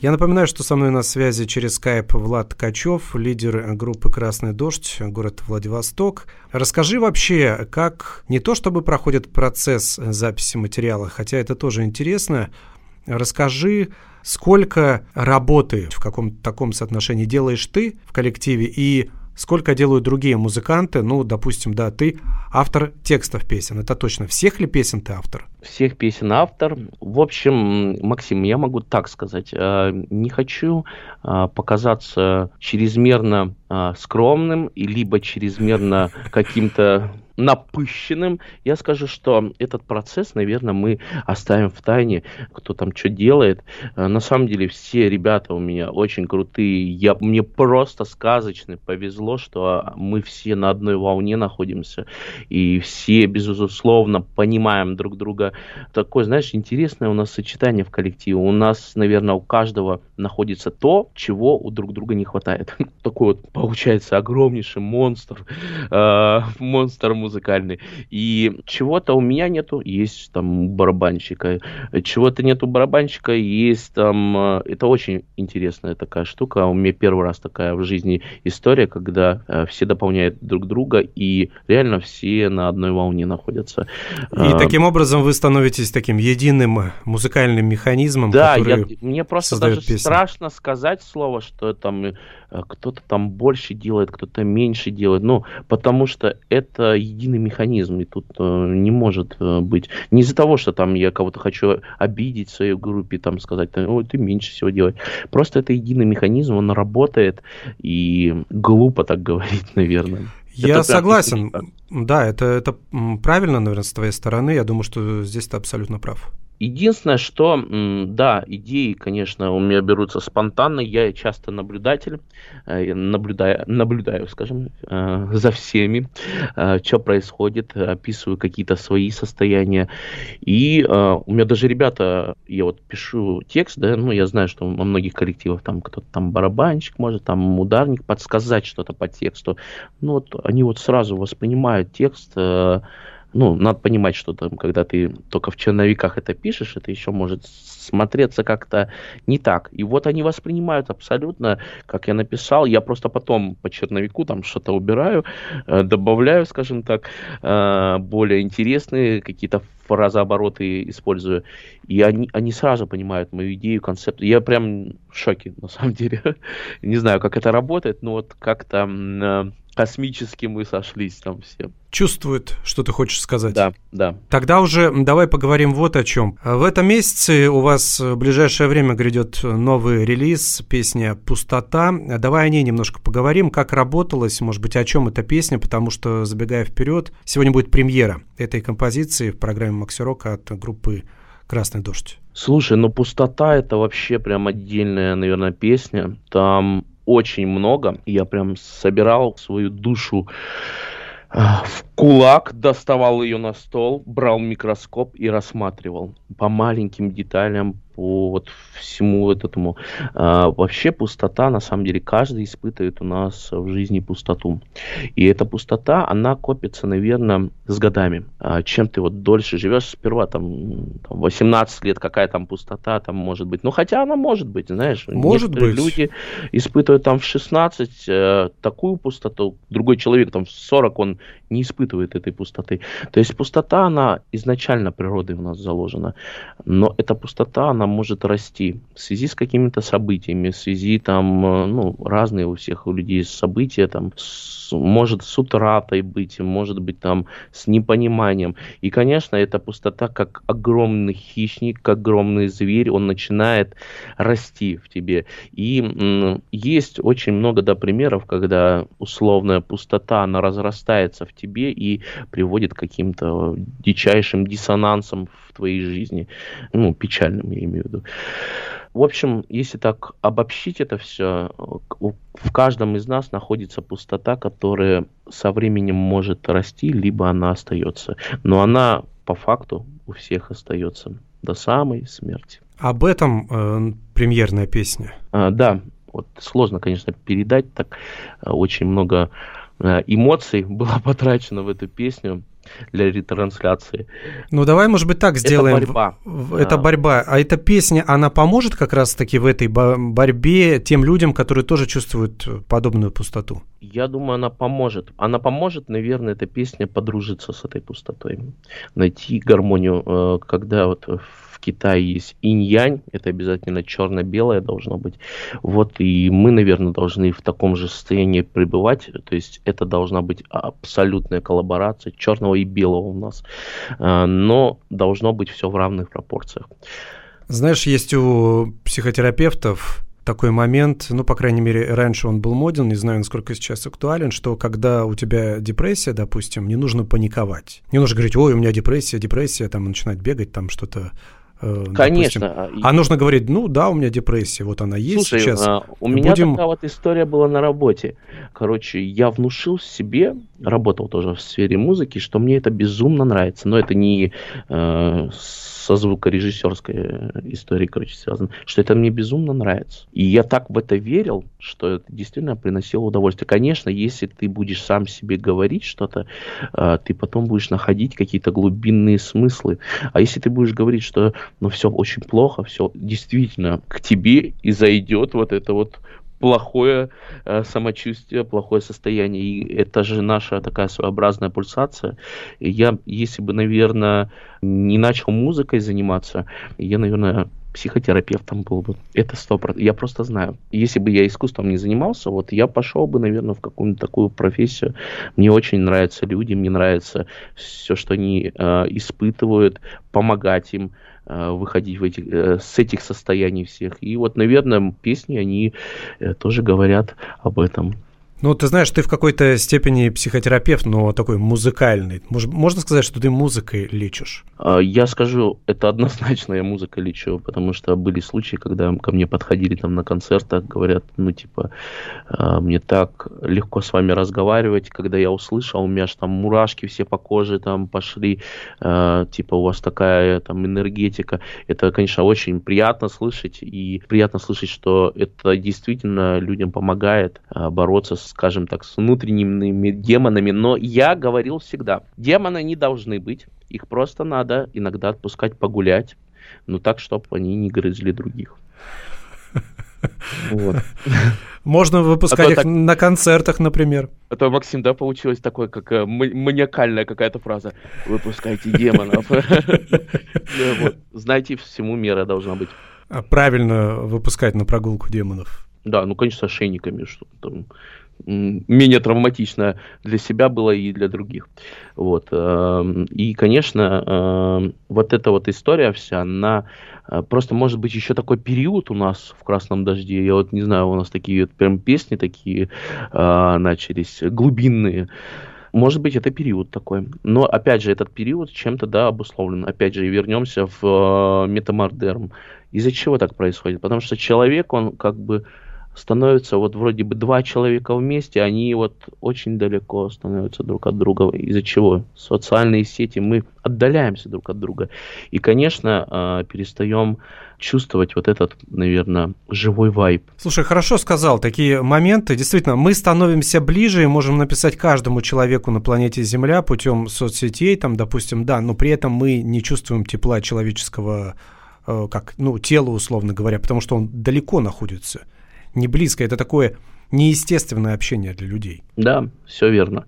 Я напоминаю, что со мной на связи через скайп Влад Ткачев, лидер группы «Красный дождь», город Владивосток. Расскажи вообще, как не то чтобы проходит процесс записи материала, хотя это тоже интересно, расскажи, сколько работы в каком-то таком соотношении делаешь ты в коллективе и сколько делают другие музыканты, ну, допустим, да, ты автор текстов песен, это точно. Всех ли песен ты автор? Всех песен автор. В общем, Максим, я могу так сказать, э, не хочу э, показаться чрезмерно э, скромным, либо чрезмерно <laughs> каким-то напыщенным. Я скажу, что этот процесс, наверное, мы оставим в тайне, кто там что делает. Э, на самом деле все ребята у меня очень крутые. Я, мне просто сказочно повезло, что мы все на одной волне находимся. И все, безусловно, понимаем друг друга. Такое, знаешь, интересное у нас сочетание в коллективе. У нас, наверное, у каждого находится то, чего у друг друга не хватает. <laughs> Такой вот получается огромнейший монстр. Э, монстр музыкальный. И чего-то у меня нету, есть там барабанщика. Чего-то нету барабанщика, есть там... Э, это очень интересная такая штука. У меня первый раз такая в жизни история, когда э, все дополняют друг друга, и реально все на одной волне находятся. И а, таким образом вы становитесь таким единым музыкальным механизмом, да, который я, мне просто даже песню. страшно сказать слово, что там э, кто-то там больше делает, кто-то меньше делает. Ну, потому что это единый механизм, и тут э, не может э, быть. Не из-за того, что там я кого-то хочу обидеть в своей группе, там сказать, ой, ты меньше всего делаешь. Просто это единый механизм, он работает, и глупо так говорить, <laughs> наверное. Я это согласен. Да, это, это правильно, наверное, с твоей стороны. Я думаю, что здесь ты абсолютно прав. Единственное, что, да, идеи, конечно, у меня берутся спонтанно, я часто наблюдатель, э, наблюдаю, наблюдаю скажем, э, за всеми, э, что происходит, описываю какие-то свои состояния. И у меня даже ребята, я вот пишу текст, да, ну, я знаю, что во многих коллективах там кто-то там барабанщик может, там ударник, подсказать что-то по тексту. Ну, вот они вот сразу воспринимают текст, ну, надо понимать, что там, когда ты только в черновиках это пишешь, это еще может смотреться как-то не так. И вот они воспринимают абсолютно, как я написал. Я просто потом по черновику там что-то убираю, э, добавляю, скажем так, э, более интересные какие-то фразообороты использую. И они, они сразу понимают мою идею, концепт. Я прям в шоке, на самом деле. <laughs> Не знаю, как это работает, но вот как-то э, космически мы сошлись там все. Чувствует, что ты хочешь сказать. Да, да. Тогда уже давай поговорим вот о чем. В этом месяце у вас в ближайшее время грядет новый релиз, песня «Пустота». Давай о ней немножко поговорим, как работалось, может быть, о чем эта песня, потому что, забегая вперед, сегодня будет премьера этой композиции в программе «Макси Рок» от группы «Красный дождь». Слушай, ну «Пустота» — это вообще прям отдельная, наверное, песня. Там очень много. Я прям собирал свою душу а, в кулак, доставал ее на стол, брал микроскоп и рассматривал по маленьким деталям, по вот всему этому. А, вообще пустота, на самом деле, каждый испытывает у нас в жизни пустоту. И эта пустота, она копится, наверное, с годами. А, чем ты вот дольше живешь, сперва там, там 18 лет, какая там пустота там может быть. Ну, хотя она может быть, знаешь. Может быть. люди испытывают там в 16 э, такую пустоту, другой человек там в 40, он не испытывает этой пустоты. То есть пустота, она изначально природой у нас заложена. Но эта пустота, она может расти в связи с какими-то событиями, в связи там, э, ну, разные у всех у людей события, там, с, может с утратой быть, может быть там с непониманием. И, конечно, эта пустота, как огромный хищник, как огромный зверь, он начинает расти в тебе. И есть очень много, да, примеров, когда условная пустота, она разрастается в тебе и приводит к каким-то дичайшим диссонансам в твоей жизни. Ну, печальным, я имею в виду. В общем, если так обобщить это все, в каждом из нас находится пустота, которая со временем может расти, либо она остается. Но она по факту у всех остается до самой смерти. Об этом э, премьерная песня. А, да, вот сложно, конечно, передать так. Э, очень много э, эмоций <laughs> было потрачено в эту песню для ретрансляции. Ну давай, может быть, так сделаем. Это борьба. Это борьба. А эта песня, она поможет как раз-таки в этой борьбе тем людям, которые тоже чувствуют подобную пустоту? Я думаю, она поможет. Она поможет, наверное, эта песня подружиться с этой пустотой. Найти гармонию, э, когда вот в Китае есть инь-янь, это обязательно черно-белое должно быть. Вот и мы, наверное, должны в таком же состоянии пребывать. То есть это должна быть абсолютная коллаборация черного и белого у нас. А, но должно быть все в равных пропорциях. Знаешь, есть у психотерапевтов такой момент, ну, по крайней мере, раньше он был моден, не знаю, насколько сейчас актуален, что когда у тебя депрессия, допустим, не нужно паниковать. Не нужно говорить, ой, у меня депрессия, депрессия, там, начинать бегать, там, что-то Конечно. допустим. А нужно говорить, ну да, у меня депрессия, вот она есть Слушай, сейчас. а, у меня Будем- такая вот история была на работе. Короче, я внушил себе, работал тоже в сфере музыки, что мне это безумно нравится. Но это не э, со звукорежиссерской э, историей, короче, связано. Что это мне безумно нравится. И я так в это верил, что это действительно приносило удовольствие. Конечно, если ты будешь сам себе говорить что-то, э, ты потом будешь находить какие-то глубинные смыслы. А если ты будешь говорить, что ну все очень плохо, все действительно к тебе и зайдет вот это вот плохое э, самочувствие, плохое состояние. И это же наша такая своеобразная пульсация. И я, если бы, наверное, не начал музыкой заниматься, я, наверное, психотерапевтом был бы. Это сто процентов. Я просто знаю. Если бы я искусством не занимался, вот я пошел бы, наверное, в какую-нибудь такую профессию. Мне очень нравятся люди, мне нравится все, что они э, испытывают, помогать им выходить в эти, э, с этих состояний всех. И вот, наверное, песни, они э, тоже говорят об этом. Ну, ты знаешь, ты в какой-то степени психотерапевт, но такой музыкальный. Мож- можно сказать, что ты музыкой лечишь? А, Я скажу, это однозначно я музыка лечу, потому что были случаи, когда ко мне подходили там на концертах, говорят, ну типа, «А, мне так легко с вами разговаривать, когда я услышал, у меня аж там мурашки все по коже там пошли, а, типа у вас такая там энергетика. Это, конечно, очень приятно слышать, и приятно слышать, что это действительно людям помогает бороться, скажем так, с внутренними демонами. Но я говорил всегда, демоны не должны быть, их просто надо иногда отпускать погулять, но так, чтобы они не грызли других. Вот. Можно выпускать А то их так- на концертах, например. Это, Максим, да, получилось такое, как э, ма- маниакальная какая-то фраза. Выпускайте демонов. <laughs> Ну. Знаете, всему мера должна быть. А Правильно выпускать на прогулку демонов. Да, ну, конечно, с ошейниками, что там менее травматично для себя было и для других. Вот. эм, И, конечно, эм, вот эта вот история вся, она э, просто может быть еще такой период у нас в «Красном дожде». Я вот не знаю, у нас такие вот прям песни такие э, начались, глубинные. Может быть, это период такой. Но, опять же, этот период чем-то, да, обусловлен. Опять же, вернемся в э, метамордерм. Из-за чего так происходит? Потому что человек, он как бы становится, вот вроде бы два человека вместе, они вот очень далеко становятся друг от друга. Из-за чего? Социальные сети, мы отдаляемся друг от друга. И, конечно, э, перестаем чувствовать вот этот, наверное, живой вайб. Слушай, хорошо сказал, такие моменты. Действительно, мы становимся ближе и можем написать каждому человеку на планете Земля путем соцсетей, там, допустим, да, но при этом мы не чувствуем тепла человеческого, э, как, ну, тела, условно говоря, потому что он далеко находится, не близко. Это такое неестественное общение для людей. Да, все верно.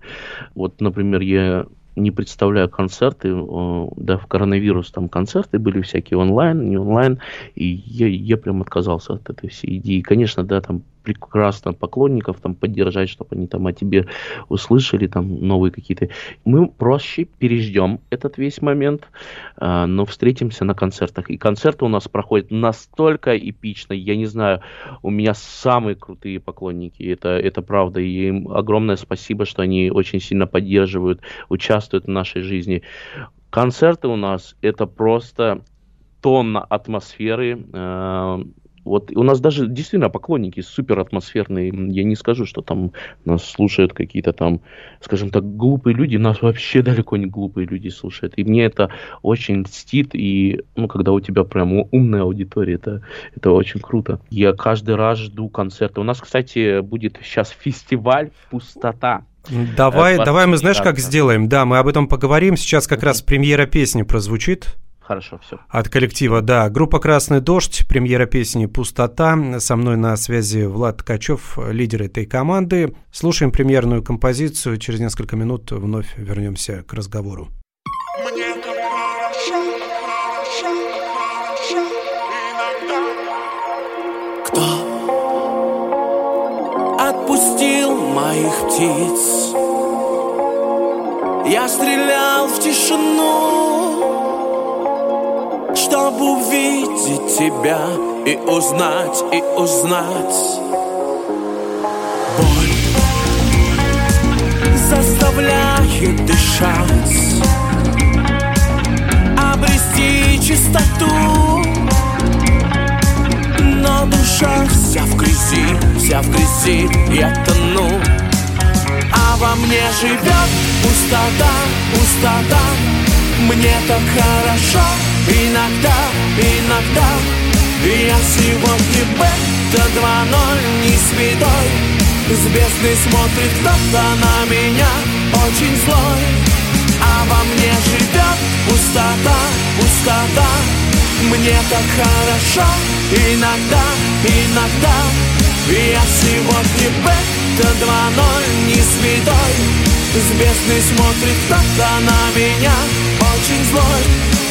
Вот, например, я не представляю концерты, э, да, в коронавирус там концерты были всякие онлайн, не онлайн, и я, я прям отказался от этой всей идеи. Конечно, да, там прекрасно поклонников там поддержать, чтобы они там о тебе услышали, там новые какие-то. Мы проще переждем этот весь момент, а, но встретимся на концертах. И концерты у нас проходят настолько эпично, я не знаю, у меня самые крутые поклонники, это, это правда, и им огромное спасибо, что они очень сильно поддерживают, участвуют в нашей жизни. Концерты у нас это просто тонна атмосферы, э, вот у нас даже действительно поклонники супер атмосферные. Я не скажу, что там нас слушают какие-то там, скажем так, глупые люди. Нас вообще далеко не глупые люди слушают. И мне это очень льстит. И ну, когда у тебя прям умная аудитория, это, это очень круто. Я каждый раз жду концерта. У нас, кстати, будет сейчас фестиваль «Пустота». Давай, Э, давай мы знаешь, как 20 сделаем? Да, мы об этом поговорим. Сейчас как раз премьера песни прозвучит. Хорошо, все. От коллектива, да. Группа «Красный дождь», премьера песни «Пустота». Со мной на связи Влад Ткачев, лидер этой команды. Слушаем премьерную композицию. Через несколько минут вновь вернемся к разговору. Мне так хорошо, хорошо, хорошо иногда. Кто отпустил моих птиц? Я стрелял чтобы увидеть тебя и узнать, и узнать. Боль заставляет дышать, обрести чистоту. Но душа вся в грязи, вся в грязи, я тону. А во мне живет пустота, пустота Мне так хорошо иногда, иногда Я сегодня бета 2-0 не С бездны смотрит кто-то на меня Очень злой. А во мне живет пустота, пустота. Мне так хорошо иногда, иногда. Я сегодня бета 2-0 не С бездны смотрит кто-то на меня Очень злой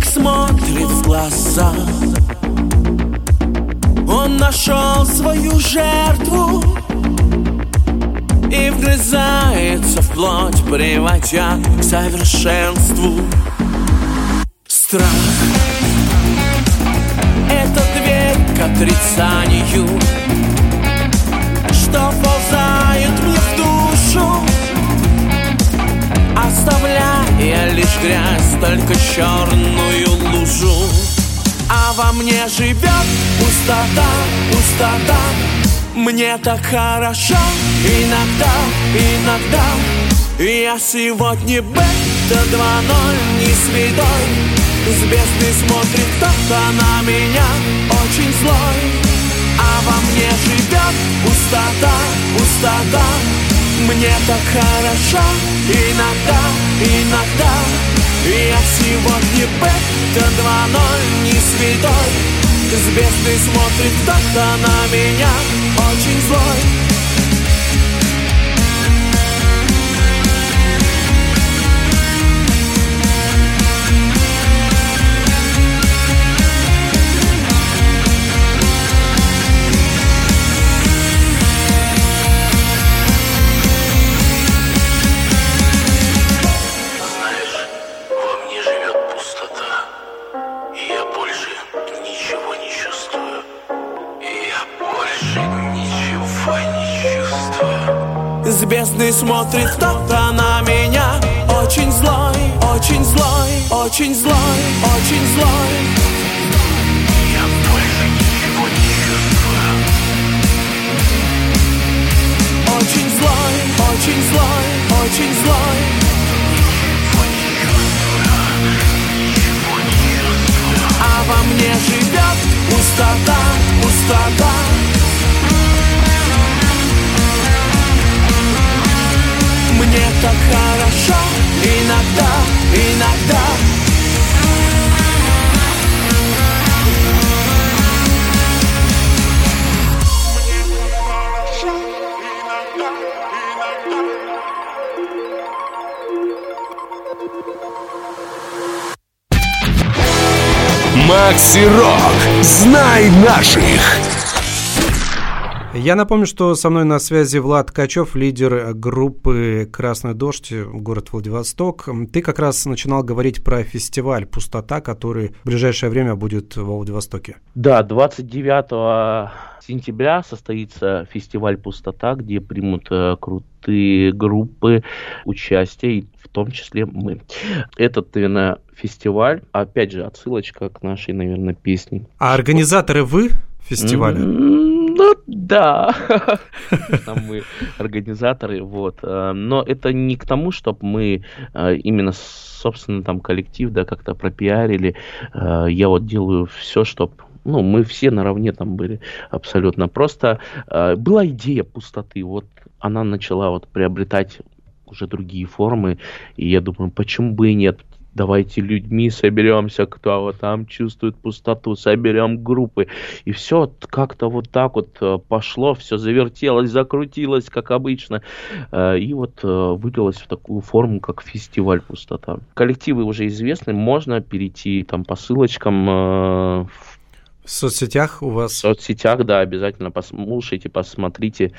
так смотрит в глаза. Он нашел свою жертву И вгрызается в плоть, приводя к совершенству. Страх — это дверь к отрицанию Что ползает мне в душу Оставляя лишь грязь, только черную лужу. А во мне живет пустота, пустота. Мне так хорошо иногда, иногда. Я сегодня бета 2-0 не святой С бездны смотрит кто-то на меня очень злой. А во мне живет пустота, пустота мне так хорошо иногда, иногда. Я сегодня бета 2-0 не святой. С смотрит кто-то на меня Очень злой смотрит кто-то на меня. Очень злой, очень злой, очень злой, очень злой. Очень злой, очень злой, очень злой. А во мне живет пустота, пустота Мне так хорошо иногда, иногда Макси Рок. Знай наших. Я напомню, что со мной на связи Влад Ткачев, лидер группы «Красный дождь», город Владивосток. Ты как раз начинал говорить про фестиваль «Пустота», который в ближайшее время будет во Владивостоке. Да, 29 сентября состоится фестиваль «Пустота», где примут э, крутые группы участия, в том числе мы. Этот, наверное, фестиваль, опять же, отсылочка к нашей, наверное, песне. А организаторы вы фестиваля? Mm-hmm. Ну да, <laughs> там мы организаторы, вот. Э, но это не к тому, чтобы мы э, именно собственно там коллектив, да, как-то пропиарили. Э, я вот делаю все, чтобы ну, мы все наравне там были абсолютно. Просто была идея пустоты, вот она начала вот приобретать уже другие формы, и я думаю, почему бы и нет, давайте людьми соберемся, кто там чувствует пустоту, соберем группы. И все как-то вот так вот э, пошло, все завертелось, закрутилось, как обычно. Э, и вот э, вылилось в такую форму, как фестиваль пустота. Коллективы уже известны, можно перейти там по ссылочкам в в соцсетях у вас? В соцсетях, да, обязательно послушайте, посмотрите,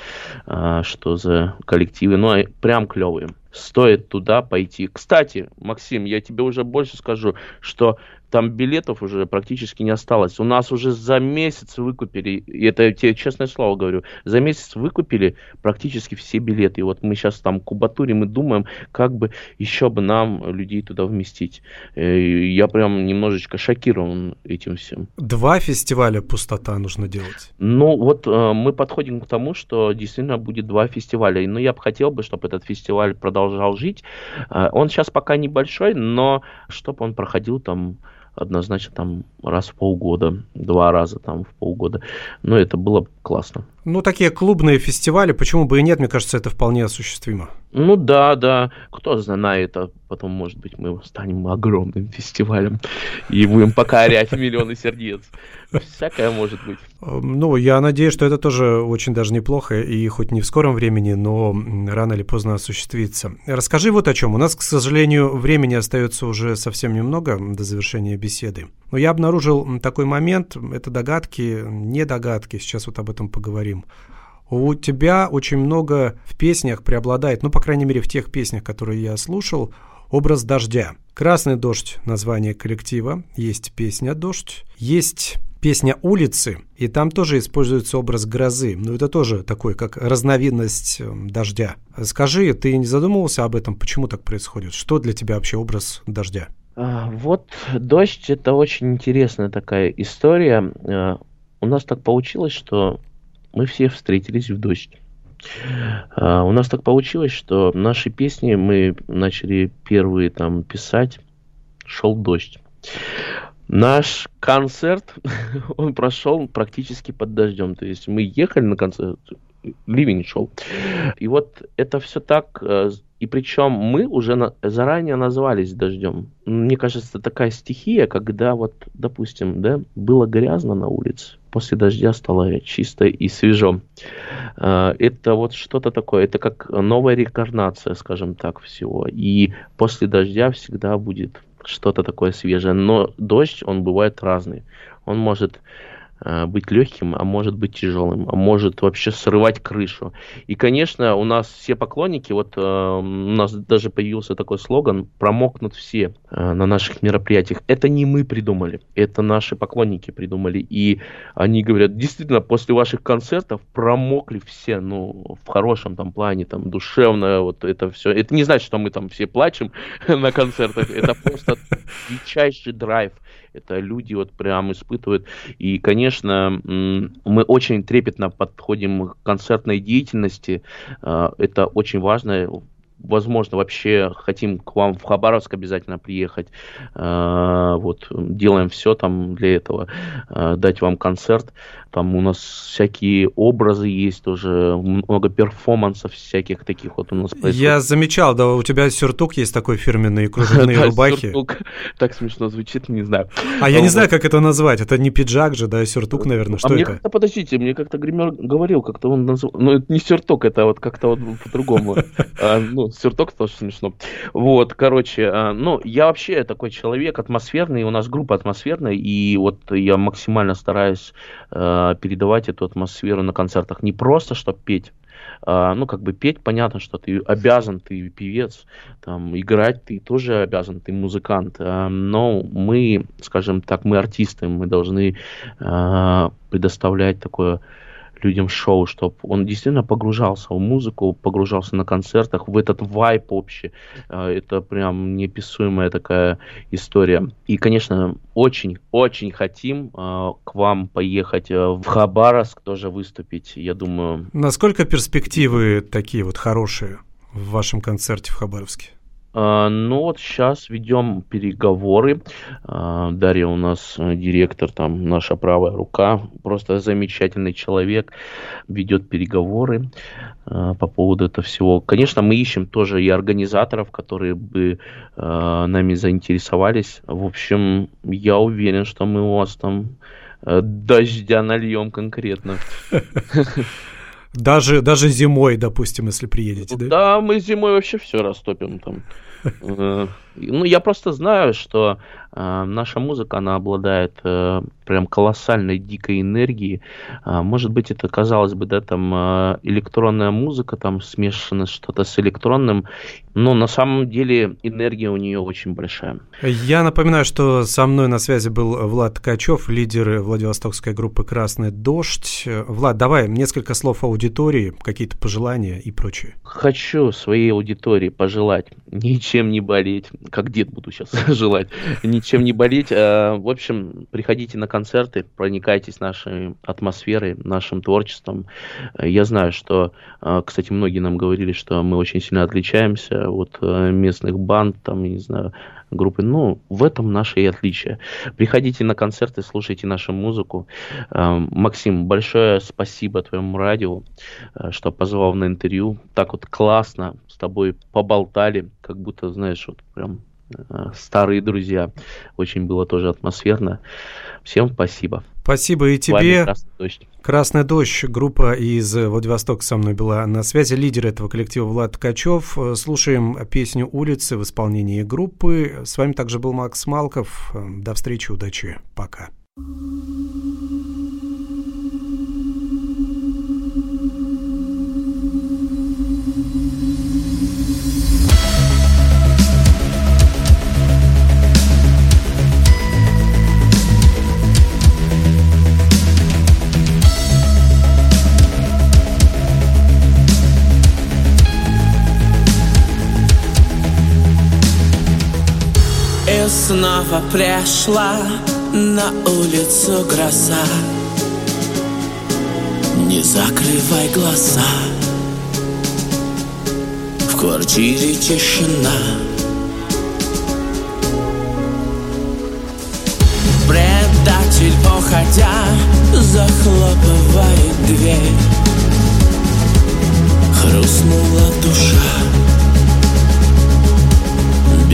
что за коллективы. Ну, а прям клевые стоит туда пойти. Кстати, Максим, я тебе уже больше скажу, что там билетов уже практически не осталось. У нас уже за месяц выкупили, и это я тебе честное слово говорю, за месяц выкупили практически все билеты. И вот мы сейчас там кубатурим и думаем, как бы еще бы нам людей туда вместить. Э, я прям немножечко шокирован этим всем. Два фестиваля «Пустота» нужно делать? Ну, вот э, мы подходим к тому, что действительно будет два фестиваля. Но я бы хотел бы, чтобы этот фестиваль продолжал жить. Э, он сейчас пока небольшой, но чтобы он проходил там однозначно там раз в полгода, два раза там в полгода. Но это было классно. Ну, такие клубные фестивали, почему бы и нет, мне кажется, это вполне осуществимо. Ну да, да. Кто знает, а потом, может быть, мы станем огромным фестивалем и будем покорять <laughs> миллионы сердец. Всякое может быть. Ну, я надеюсь, что это тоже очень даже неплохо, и хоть не в скором времени, но рано или поздно осуществится. Расскажи вот о чем. У нас, к сожалению, времени остается уже совсем немного до завершения беседы. Но я обнаружил такой момент, это догадки, не догадки, сейчас вот об этом поговорим. У тебя очень много в песнях преобладает, ну, по крайней мере, в тех песнях, которые я слушал, образ дождя. «Красный дождь» — название коллектива, есть песня «Дождь», есть песня «Улицы», и там тоже используется образ грозы. Но это тоже такой, как разновидность эм, дождя. Скажи, ты не задумывался об этом, почему так происходит? Что для тебя вообще образ дождя? А, вот дождь это очень интересная такая история. А, у нас так получилось, что мы все встретились в дождь. А, у нас так получилось, что наши песни мы начали первые там писать, шел дождь. Наш концерт, <laughs> он прошел практически под дождем. То есть мы ехали на концерт, ливень шел. И вот это все так э, и причем мы уже на, заранее назвались дождем. Мне кажется, такая стихия, когда вот, допустим, да, было грязно на улице, после дождя стало чисто и свежо. А, это вот что-то такое, это как новая рекарнация, скажем так, всего. И после дождя всегда будет что-то такое свежее. Но дождь, он бывает разный. Он может Э, быть легким, а может быть тяжелым, а может вообще срывать крышу. И, конечно, у нас все поклонники, вот э, у нас даже появился такой слоган «Промокнут все э, на наших мероприятиях». Это не мы придумали, это наши поклонники придумали. И они говорят, действительно, после ваших концертов промокли все, ну, в хорошем там плане, там, душевно, вот это все. Это не значит, что мы там все плачем <laughs> на концертах, это просто дичайший драйв это люди вот прям испытывают. И, конечно, мы очень трепетно подходим к концертной деятельности. А, это очень важно возможно, вообще хотим к вам в Хабаровск обязательно приехать. А, вот, делаем все там для этого, а, дать вам концерт. Там у нас всякие образы есть тоже, много перформансов всяких таких вот у нас происходит. Я замечал, да, у тебя сюртук есть такой фирменный, кружевные <laughs> рубахи. сюртук. Так смешно звучит, не знаю. А я не знаю, как это назвать. Это не пиджак же, да, сюртук, наверное. Что это? А подождите, мне как-то гример говорил, как-то он назвал... Ну, это не сюртук, это вот как-то вот по-другому. <laughs> А, ну, сюртук тоже смешно. Вот, короче, а, ну, я вообще такой человек атмосферный, у нас группа атмосферная, и вот я максимально стараюсь а, передавать эту атмосферу на концертах. Не просто, чтобы петь, а, ну, как бы петь, понятно, что ты обязан, ты певец, там, играть ты тоже обязан, ты музыкант, но мы, скажем так, мы артисты, мы должны предоставлять такое людям шоу, чтобы он действительно погружался в музыку, погружался на концертах, в этот вайп общий. А, это прям неописуемая такая история. И, конечно, очень-очень хотим а, к вам поехать а, в Хабаровск тоже выступить, я думаю. Насколько перспективы такие вот хорошие в вашем концерте в Хабаровске? А, ну вот сейчас ведем переговоры. А, Дарья у нас э, директор, там наша правая рука, просто замечательный человек, ведет переговоры а, по поводу этого всего. Конечно, мы ищем тоже и организаторов, которые бы нами заинтересовались. В общем, я уверен, что мы у вас там э, дождя нальем конкретно. <laughs> <laughs> Даже, даже зимой, допустим, если приедете, да? Да, мы зимой вообще все растопим там. <laughs> Ну, я просто знаю, что э, наша музыка, она обладает э, прям колоссальной дикой энергией. Э, может быть, это казалось бы, да, там э, электронная музыка, там смешано что-то с электронным, но на самом деле энергия у нее очень большая. Я напоминаю, что со мной на связи был Влад Ткачев, лидер Владивостокской группы «Красный дождь». Влад, давай несколько слов аудитории, какие-то пожелания и прочее. Хочу своей аудитории пожелать <laughs> ничем не болеть, как дед буду сейчас <laughs> желать, ничем не болеть. А, в общем, приходите на концерты, проникайтесь нашей атмосферой, нашим творчеством. Я знаю, что, а, кстати, многие нам говорили, что мы очень сильно отличаемся от э, местных банд, там, не знаю, группы. Ну, в этом наше и отличие. Приходите на концерты, слушайте нашу музыку. А, Максим, большое спасибо твоему радио, э, что позвал на интервью. Так вот классно с тобой поболтали, как будто, знаешь, вот прям старые друзья. Очень было тоже атмосферно. Всем спасибо. Спасибо и тебе. Красный дождь. Красный дождь. Группа из Владивостока со мной была на связи. Лидер этого коллектива Влад Ткачев. Слушаем песню «Улицы» в исполнении группы. С вами также был Макс Малков. До встречи, удачи. Пока. Снова пришла на улицу гроза. Не закрывай глаза. В квартире тишина. Предатель, уходя, захлопывает дверь. Хрустнула душа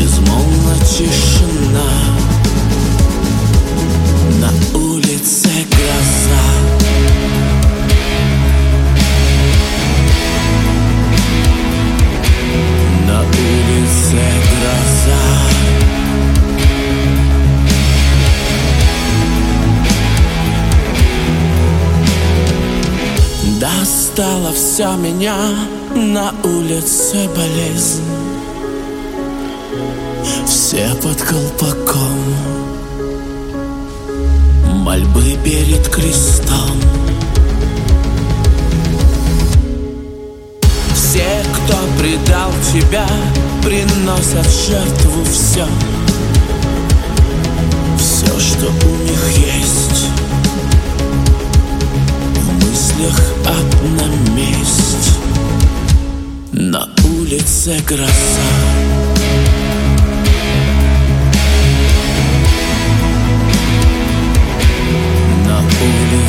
безмолвна тишина. На улице гроза. На улице гроза. Достало все меня. На улице болезнь все под колпаком. Мольбы перед крестом Все, кто предал тебя, приносят жертву все Все, что у них есть. В мыслях одна месть. На улице гроза slowly